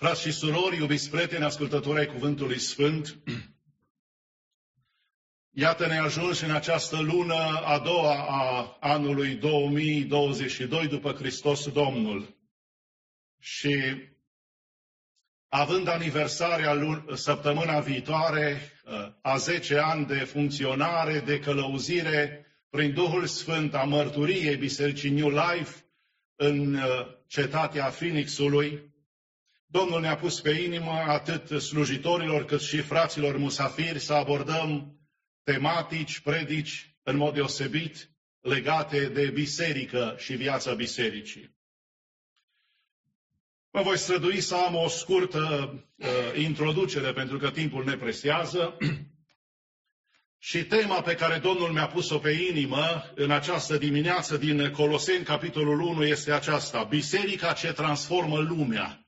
Frați și surori, iubiți prieteni, ascultători ai Cuvântului Sfânt, iată ne ajuns în această lună a doua a anului 2022 după Hristos Domnul. Și având aniversarea săptămâna viitoare a 10 ani de funcționare, de călăuzire prin Duhul Sfânt a mărturiei Bisericii New Life în uh, cetatea Phoenixului, Domnul ne-a pus pe inimă atât slujitorilor cât și fraților musafiri să abordăm tematici, predici în mod deosebit legate de biserică și viața bisericii. Mă voi strădui să am o scurtă uh, introducere pentru că timpul ne presează și tema pe care Domnul mi-a pus-o pe inimă în această dimineață din Coloseni, capitolul 1, este aceasta. Biserica ce transformă lumea.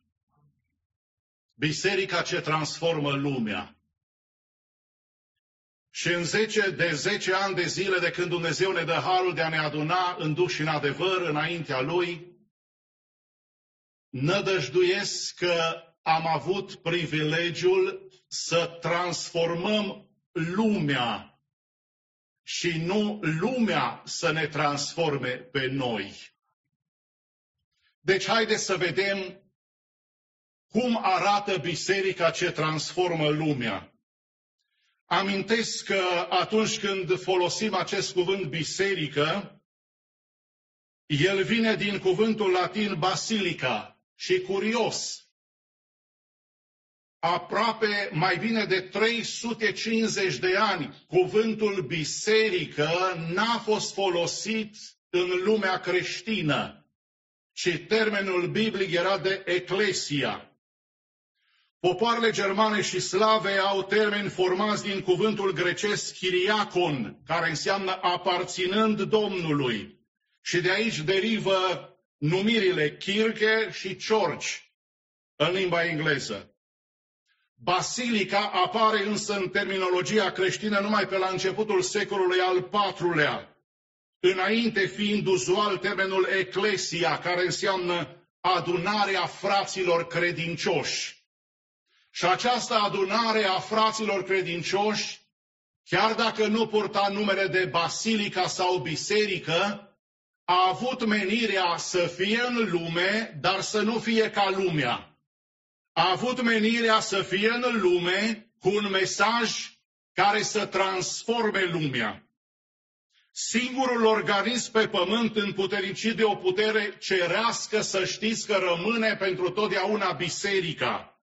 Biserica ce transformă lumea. Și în 10, de 10 ani de zile de când Dumnezeu ne dă harul de a ne aduna în duș și în adevăr înaintea Lui, nădăjduiesc că am avut privilegiul să transformăm lumea și nu lumea să ne transforme pe noi. Deci haideți să vedem cum arată biserica ce transformă lumea. Amintesc că atunci când folosim acest cuvânt biserică, el vine din cuvântul latin basilica și curios. Aproape mai bine de 350 de ani, cuvântul biserică n-a fost folosit în lumea creștină, ci termenul biblic era de eclesia. Popoarele germane și slave au termeni formați din cuvântul grecesc chiriacon, care înseamnă aparținând Domnului. Și de aici derivă numirile Kirche și Church în limba engleză. Basilica apare însă în terminologia creștină numai pe la începutul secolului al IV-lea, înainte fiind uzual termenul eclesia, care înseamnă adunarea fraților credincioși. Și această adunare a fraților credincioși, chiar dacă nu purta numele de basilica sau biserică, a avut menirea să fie în lume, dar să nu fie ca lumea. A avut menirea să fie în lume cu un mesaj care să transforme lumea. Singurul organism pe pământ împutericit de o putere cerească, să știți că rămâne pentru totdeauna biserica.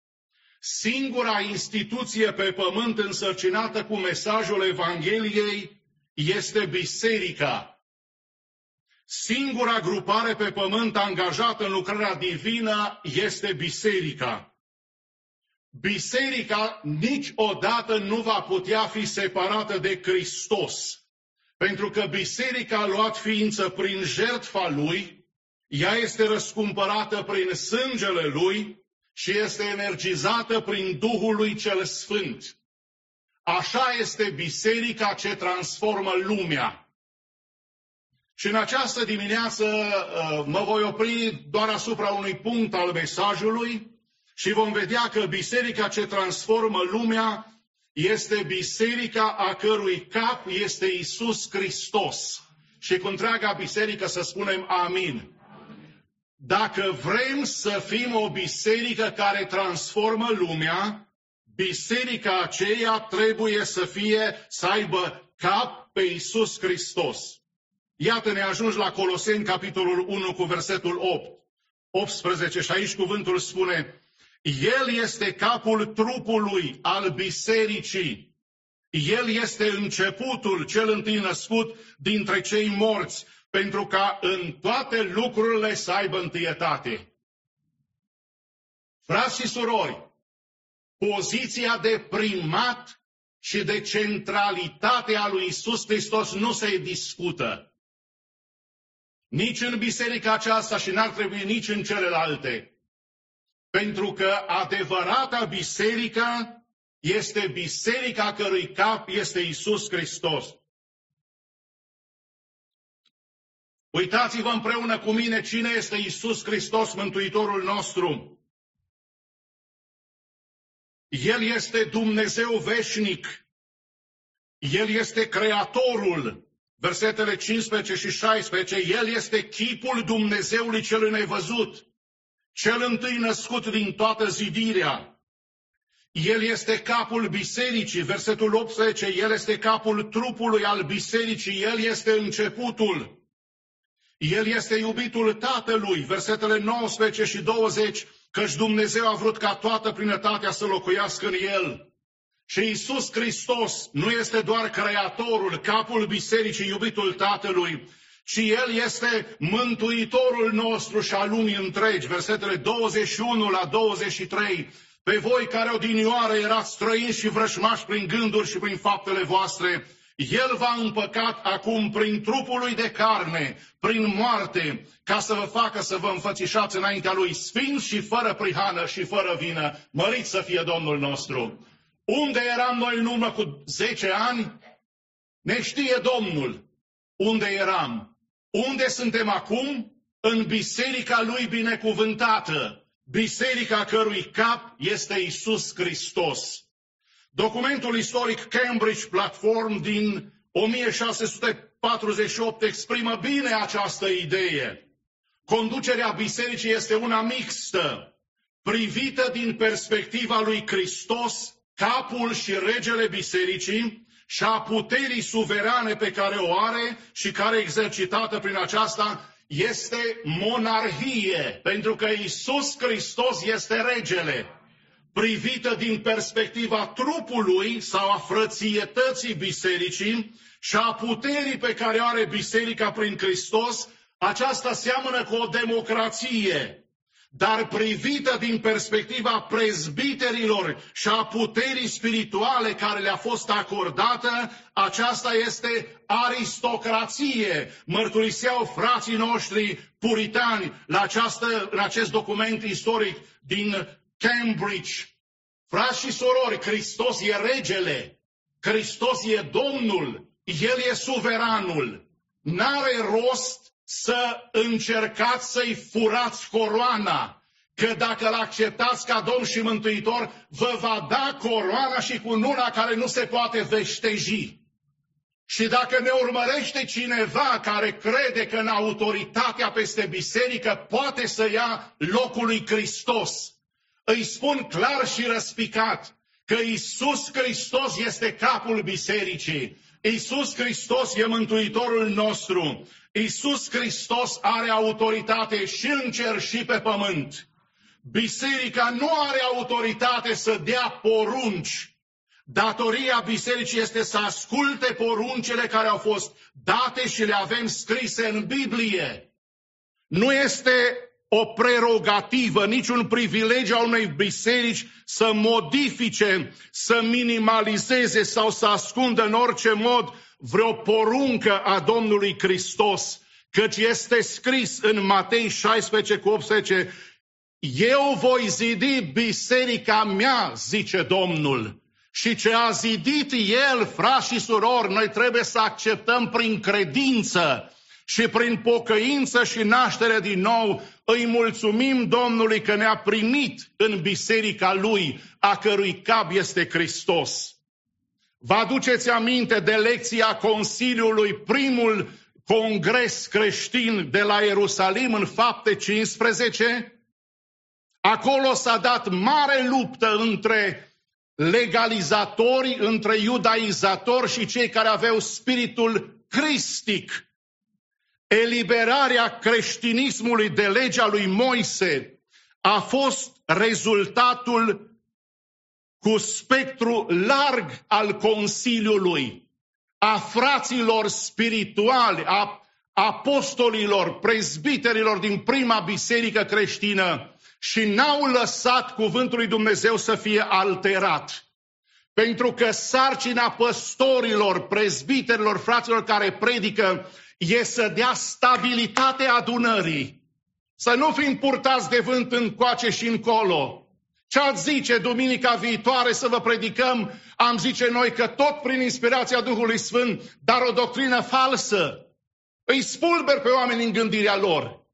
Singura instituție pe pământ însărcinată cu mesajul Evangheliei este biserica. Singura grupare pe pământ angajată în lucrarea divină este biserica. Biserica niciodată nu va putea fi separată de Hristos. Pentru că biserica a luat ființă prin jertfa lui, ea este răscumpărată prin sângele lui și este energizată prin Duhul lui cel Sfânt. Așa este biserica ce transformă lumea. Și în această dimineață uh, mă voi opri doar asupra unui punct al mesajului și vom vedea că biserica ce transformă lumea este biserica a cărui cap este Isus Hristos. Și cu întreaga biserică să spunem amin. Dacă vrem să fim o biserică care transformă lumea, biserica aceea trebuie să fie, să aibă cap pe Isus Hristos. Iată ne ajungi la Coloseni, capitolul 1, cu versetul 8. 18 și aici cuvântul spune, El este capul trupului al bisericii. El este începutul, cel întâi născut dintre cei morți, pentru ca în toate lucrurile să aibă întâietate. Frați și surori, poziția de primat și de centralitate a lui Isus Hristos nu se discută. Nici în biserica aceasta și n-ar trebui nici în celelalte. Pentru că adevărata biserică este biserica cărui cap este Isus Hristos. Uitați-vă împreună cu mine cine este Isus Hristos, Mântuitorul nostru. El este Dumnezeu veșnic. El este Creatorul. Versetele 15 și 16. El este chipul Dumnezeului cel nevăzut. Cel întâi născut din toată zidirea. El este capul bisericii, versetul 18, El este capul trupului al bisericii, El este începutul. El este iubitul Tatălui, versetele 19 și 20, căci Dumnezeu a vrut ca toată plinătatea să locuiască în El. Și Isus Hristos nu este doar Creatorul, capul bisericii, iubitul Tatălui, ci El este Mântuitorul nostru și al lumii întregi. Versetele 21 la 23. Pe voi care odinioară erați străini și vrășmași prin gânduri și prin faptele voastre, el v-a împăcat acum prin trupul lui de carne, prin moarte, ca să vă facă să vă înfățișați înaintea lui sfinți și fără prihană și fără vină. Mărit să fie Domnul nostru! Unde eram noi în urmă cu 10 ani? Ne știe Domnul unde eram. Unde suntem acum? În biserica lui binecuvântată, biserica cărui cap este Isus Hristos. Documentul istoric Cambridge Platform din 1648 exprimă bine această idee. Conducerea bisericii este una mixtă, privită din perspectiva lui Hristos, capul și regele bisericii, și a puterii suverane pe care o are și care exercitată prin aceasta este monarhie, pentru că Isus Hristos este regele privită din perspectiva trupului sau a frățietății bisericii și a puterii pe care o are biserica prin Hristos, aceasta seamănă cu o democrație. Dar privită din perspectiva prezbiterilor și a puterii spirituale care le-a fost acordată, aceasta este aristocrație. Mărturiseau frații noștri puritani la această, în acest document istoric din Cambridge. Frați și surori, Hristos e regele, Hristos e Domnul, El e suveranul. N-are rost să încercați să-i furați coroana, că dacă l-acceptați ca Domn și Mântuitor, vă va da coroana și cu luna care nu se poate veșteji. Și dacă ne urmărește cineva care crede că în autoritatea peste biserică poate să ia locul lui Hristos, îi spun clar și răspicat că Isus Hristos este capul bisericii. Isus Hristos e Mântuitorul nostru. Isus Hristos are autoritate și în cer și pe pământ. Biserica nu are autoritate să dea porunci. Datoria bisericii este să asculte poruncile care au fost date și le avem scrise în Biblie. Nu este o prerogativă, niciun privilegiu al unei biserici să modifice, să minimalizeze sau să ascundă în orice mod vreo poruncă a Domnului Hristos, căci este scris în Matei 16 cu 18, eu voi zidi biserica mea, zice Domnul. Și ce a zidit El, frați și surori, noi trebuie să acceptăm prin credință și prin pocăință și naștere din nou îi mulțumim Domnului că ne-a primit în biserica Lui, a cărui cap este Hristos. Vă aduceți aminte de lecția Consiliului, primul congres creștin de la Ierusalim în fapte 15? Acolo s-a dat mare luptă între legalizatori, între iudaizatori și cei care aveau spiritul cristic eliberarea creștinismului de legea lui Moise a fost rezultatul cu spectru larg al Consiliului, a fraților spirituali, a apostolilor, prezbiterilor din prima biserică creștină și n-au lăsat cuvântul lui Dumnezeu să fie alterat. Pentru că sarcina păstorilor, prezbiterilor, fraților care predică e să dea stabilitate adunării. Să nu fim purtați de vânt încoace și încolo. Ce ați zice duminica viitoare să vă predicăm? Am zice noi că tot prin inspirația Duhului Sfânt, dar o doctrină falsă. Îi spulber pe oameni în gândirea lor.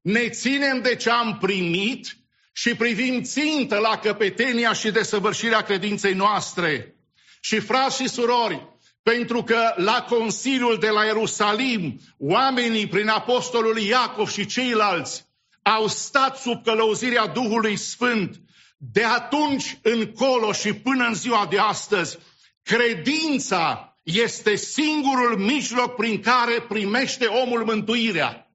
Ne ținem de ce am primit și privim țintă la căpetenia și desăvârșirea credinței noastre. Și frați și surori, pentru că la Consiliul de la Ierusalim, oamenii prin Apostolul Iacov și ceilalți au stat sub călăuzirea Duhului Sfânt. De atunci încolo și până în ziua de astăzi, credința este singurul mijloc prin care primește omul mântuirea.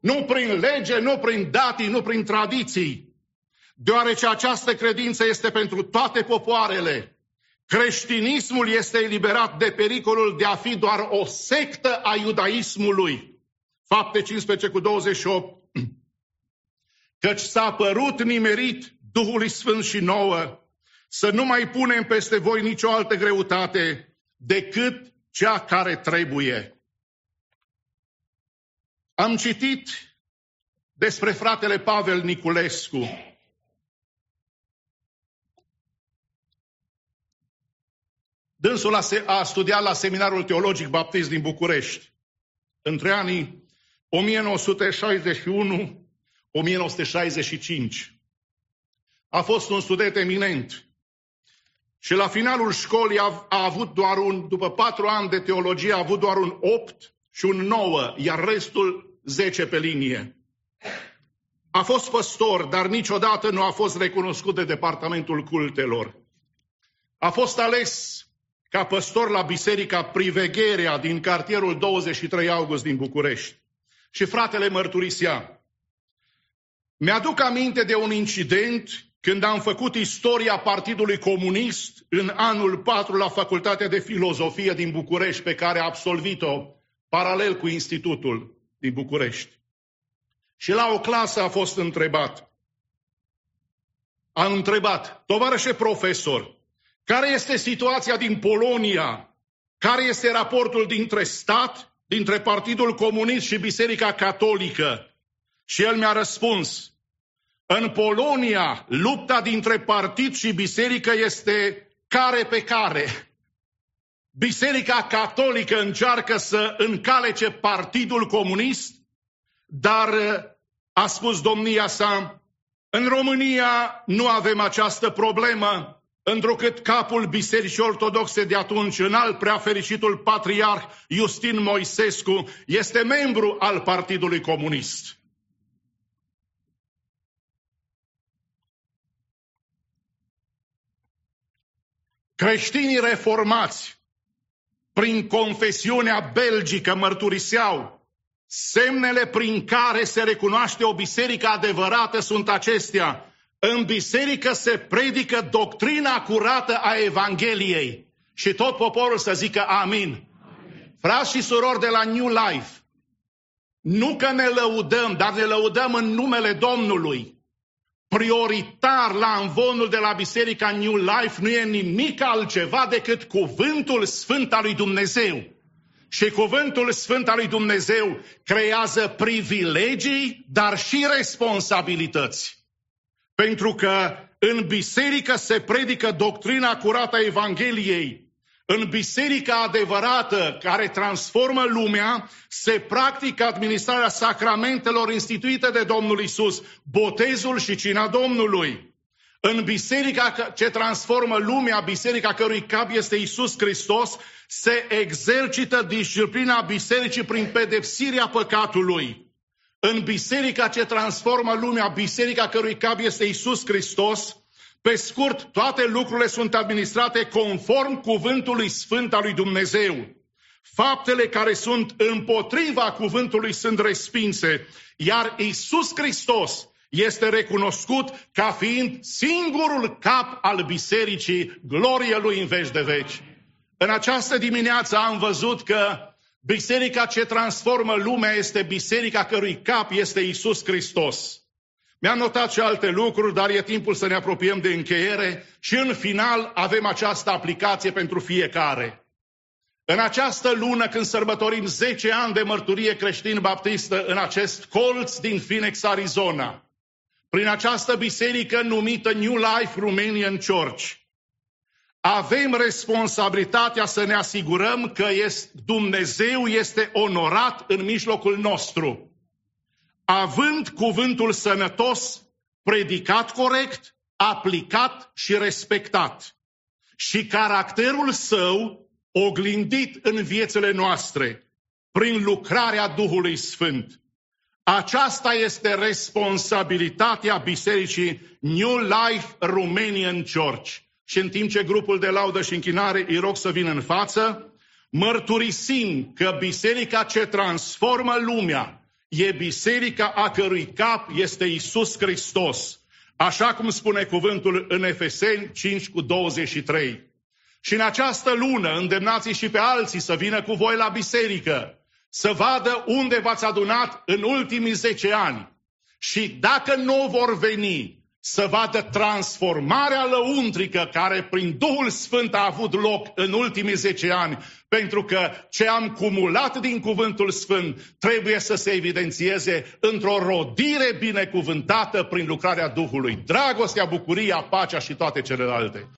Nu prin lege, nu prin datii, nu prin tradiții. Deoarece această credință este pentru toate popoarele. Creștinismul este eliberat de pericolul de a fi doar o sectă a iudaismului. Fapte 15 cu 28. Căci s-a părut nimerit Duhului Sfânt și nouă să nu mai punem peste voi nicio altă greutate decât cea care trebuie. Am citit despre fratele Pavel Niculescu. Dânsul a, a studiat la Seminarul Teologic Baptist din București între anii 1961-1965. A fost un student eminent. Și la finalul școlii a, a avut doar un, după patru ani de teologie, a avut doar un opt și un nouă, iar restul zece pe linie. A fost păstor, dar niciodată nu a fost recunoscut de Departamentul Cultelor. A fost ales ca păstor la Biserica Privegherea din cartierul 23 august din București. Și fratele mărturisea. Mi-aduc aminte de un incident când am făcut istoria Partidului Comunist în anul 4 la Facultatea de Filozofie din București, pe care a absolvit-o paralel cu Institutul din București. Și la o clasă a fost întrebat. A întrebat, tovarășe profesor, care este situația din Polonia? Care este raportul dintre stat, dintre Partidul Comunist și Biserica Catolică? Și el mi-a răspuns, în Polonia, lupta dintre partid și biserică este care pe care. Biserica Catolică încearcă să încalece Partidul Comunist, dar a spus domnia sa, în România nu avem această problemă, întrucât capul Bisericii Ortodoxe de atunci, înalt preafericitul patriarh Justin Moisescu, este membru al Partidului Comunist. Creștinii reformați, prin confesiunea belgică, mărturiseau semnele prin care se recunoaște o biserică adevărată sunt acestea. În biserică se predică doctrina curată a Evangheliei. Și tot poporul să zică amin. amin. Frați și surori de la New Life, nu că ne lăudăm, dar ne lăudăm în numele Domnului. Prioritar la învonul de la Biserica New Life nu e nimic altceva decât cuvântul sfânt al lui Dumnezeu. Și cuvântul sfânt al lui Dumnezeu creează privilegii, dar și responsabilități. Pentru că în biserică se predică doctrina curată a Evangheliei. În biserica adevărată care transformă lumea, se practică administrarea sacramentelor instituite de Domnul Isus, botezul și cina Domnului. În biserica ce transformă lumea, biserica cărui cap este Isus Hristos, se exercită disciplina bisericii prin pedepsirea păcatului în biserica ce transformă lumea, biserica cărui cap este Isus Hristos, pe scurt, toate lucrurile sunt administrate conform cuvântului sfânt al lui Dumnezeu. Faptele care sunt împotriva cuvântului sunt respinse, iar Isus Hristos este recunoscut ca fiind singurul cap al bisericii, glorie lui în veci de veci. În această dimineață am văzut că Biserica ce transformă lumea este biserica cărui cap este Isus Hristos. Mi-am notat și alte lucruri, dar e timpul să ne apropiem de încheiere și în final avem această aplicație pentru fiecare. În această lună, când sărbătorim 10 ani de mărturie creștin-baptistă în acest colț din Phoenix, Arizona, prin această biserică numită New Life Romanian Church, avem responsabilitatea să ne asigurăm că este, Dumnezeu este onorat în mijlocul nostru. Având cuvântul sănătos, predicat corect, aplicat și respectat. Și caracterul său oglindit în viețile noastre prin lucrarea Duhului Sfânt. Aceasta este responsabilitatea Bisericii New Life Romanian Church. Și în timp ce grupul de laudă și închinare îi rog să vină în față, mărturisim că biserica ce transformă lumea e biserica a cărui cap este Isus Hristos. Așa cum spune cuvântul în Efeseni 5 cu 23. Și în această lună îndemnați și pe alții să vină cu voi la biserică, să vadă unde v-ați adunat în ultimii 10 ani. Și dacă nu vor veni, să vadă transformarea lăuntrică care prin Duhul Sfânt a avut loc în ultimii 10 ani, pentru că ce am cumulat din Cuvântul Sfânt trebuie să se evidențieze într-o rodire binecuvântată prin lucrarea Duhului. Dragostea, bucuria, pacea și toate celelalte.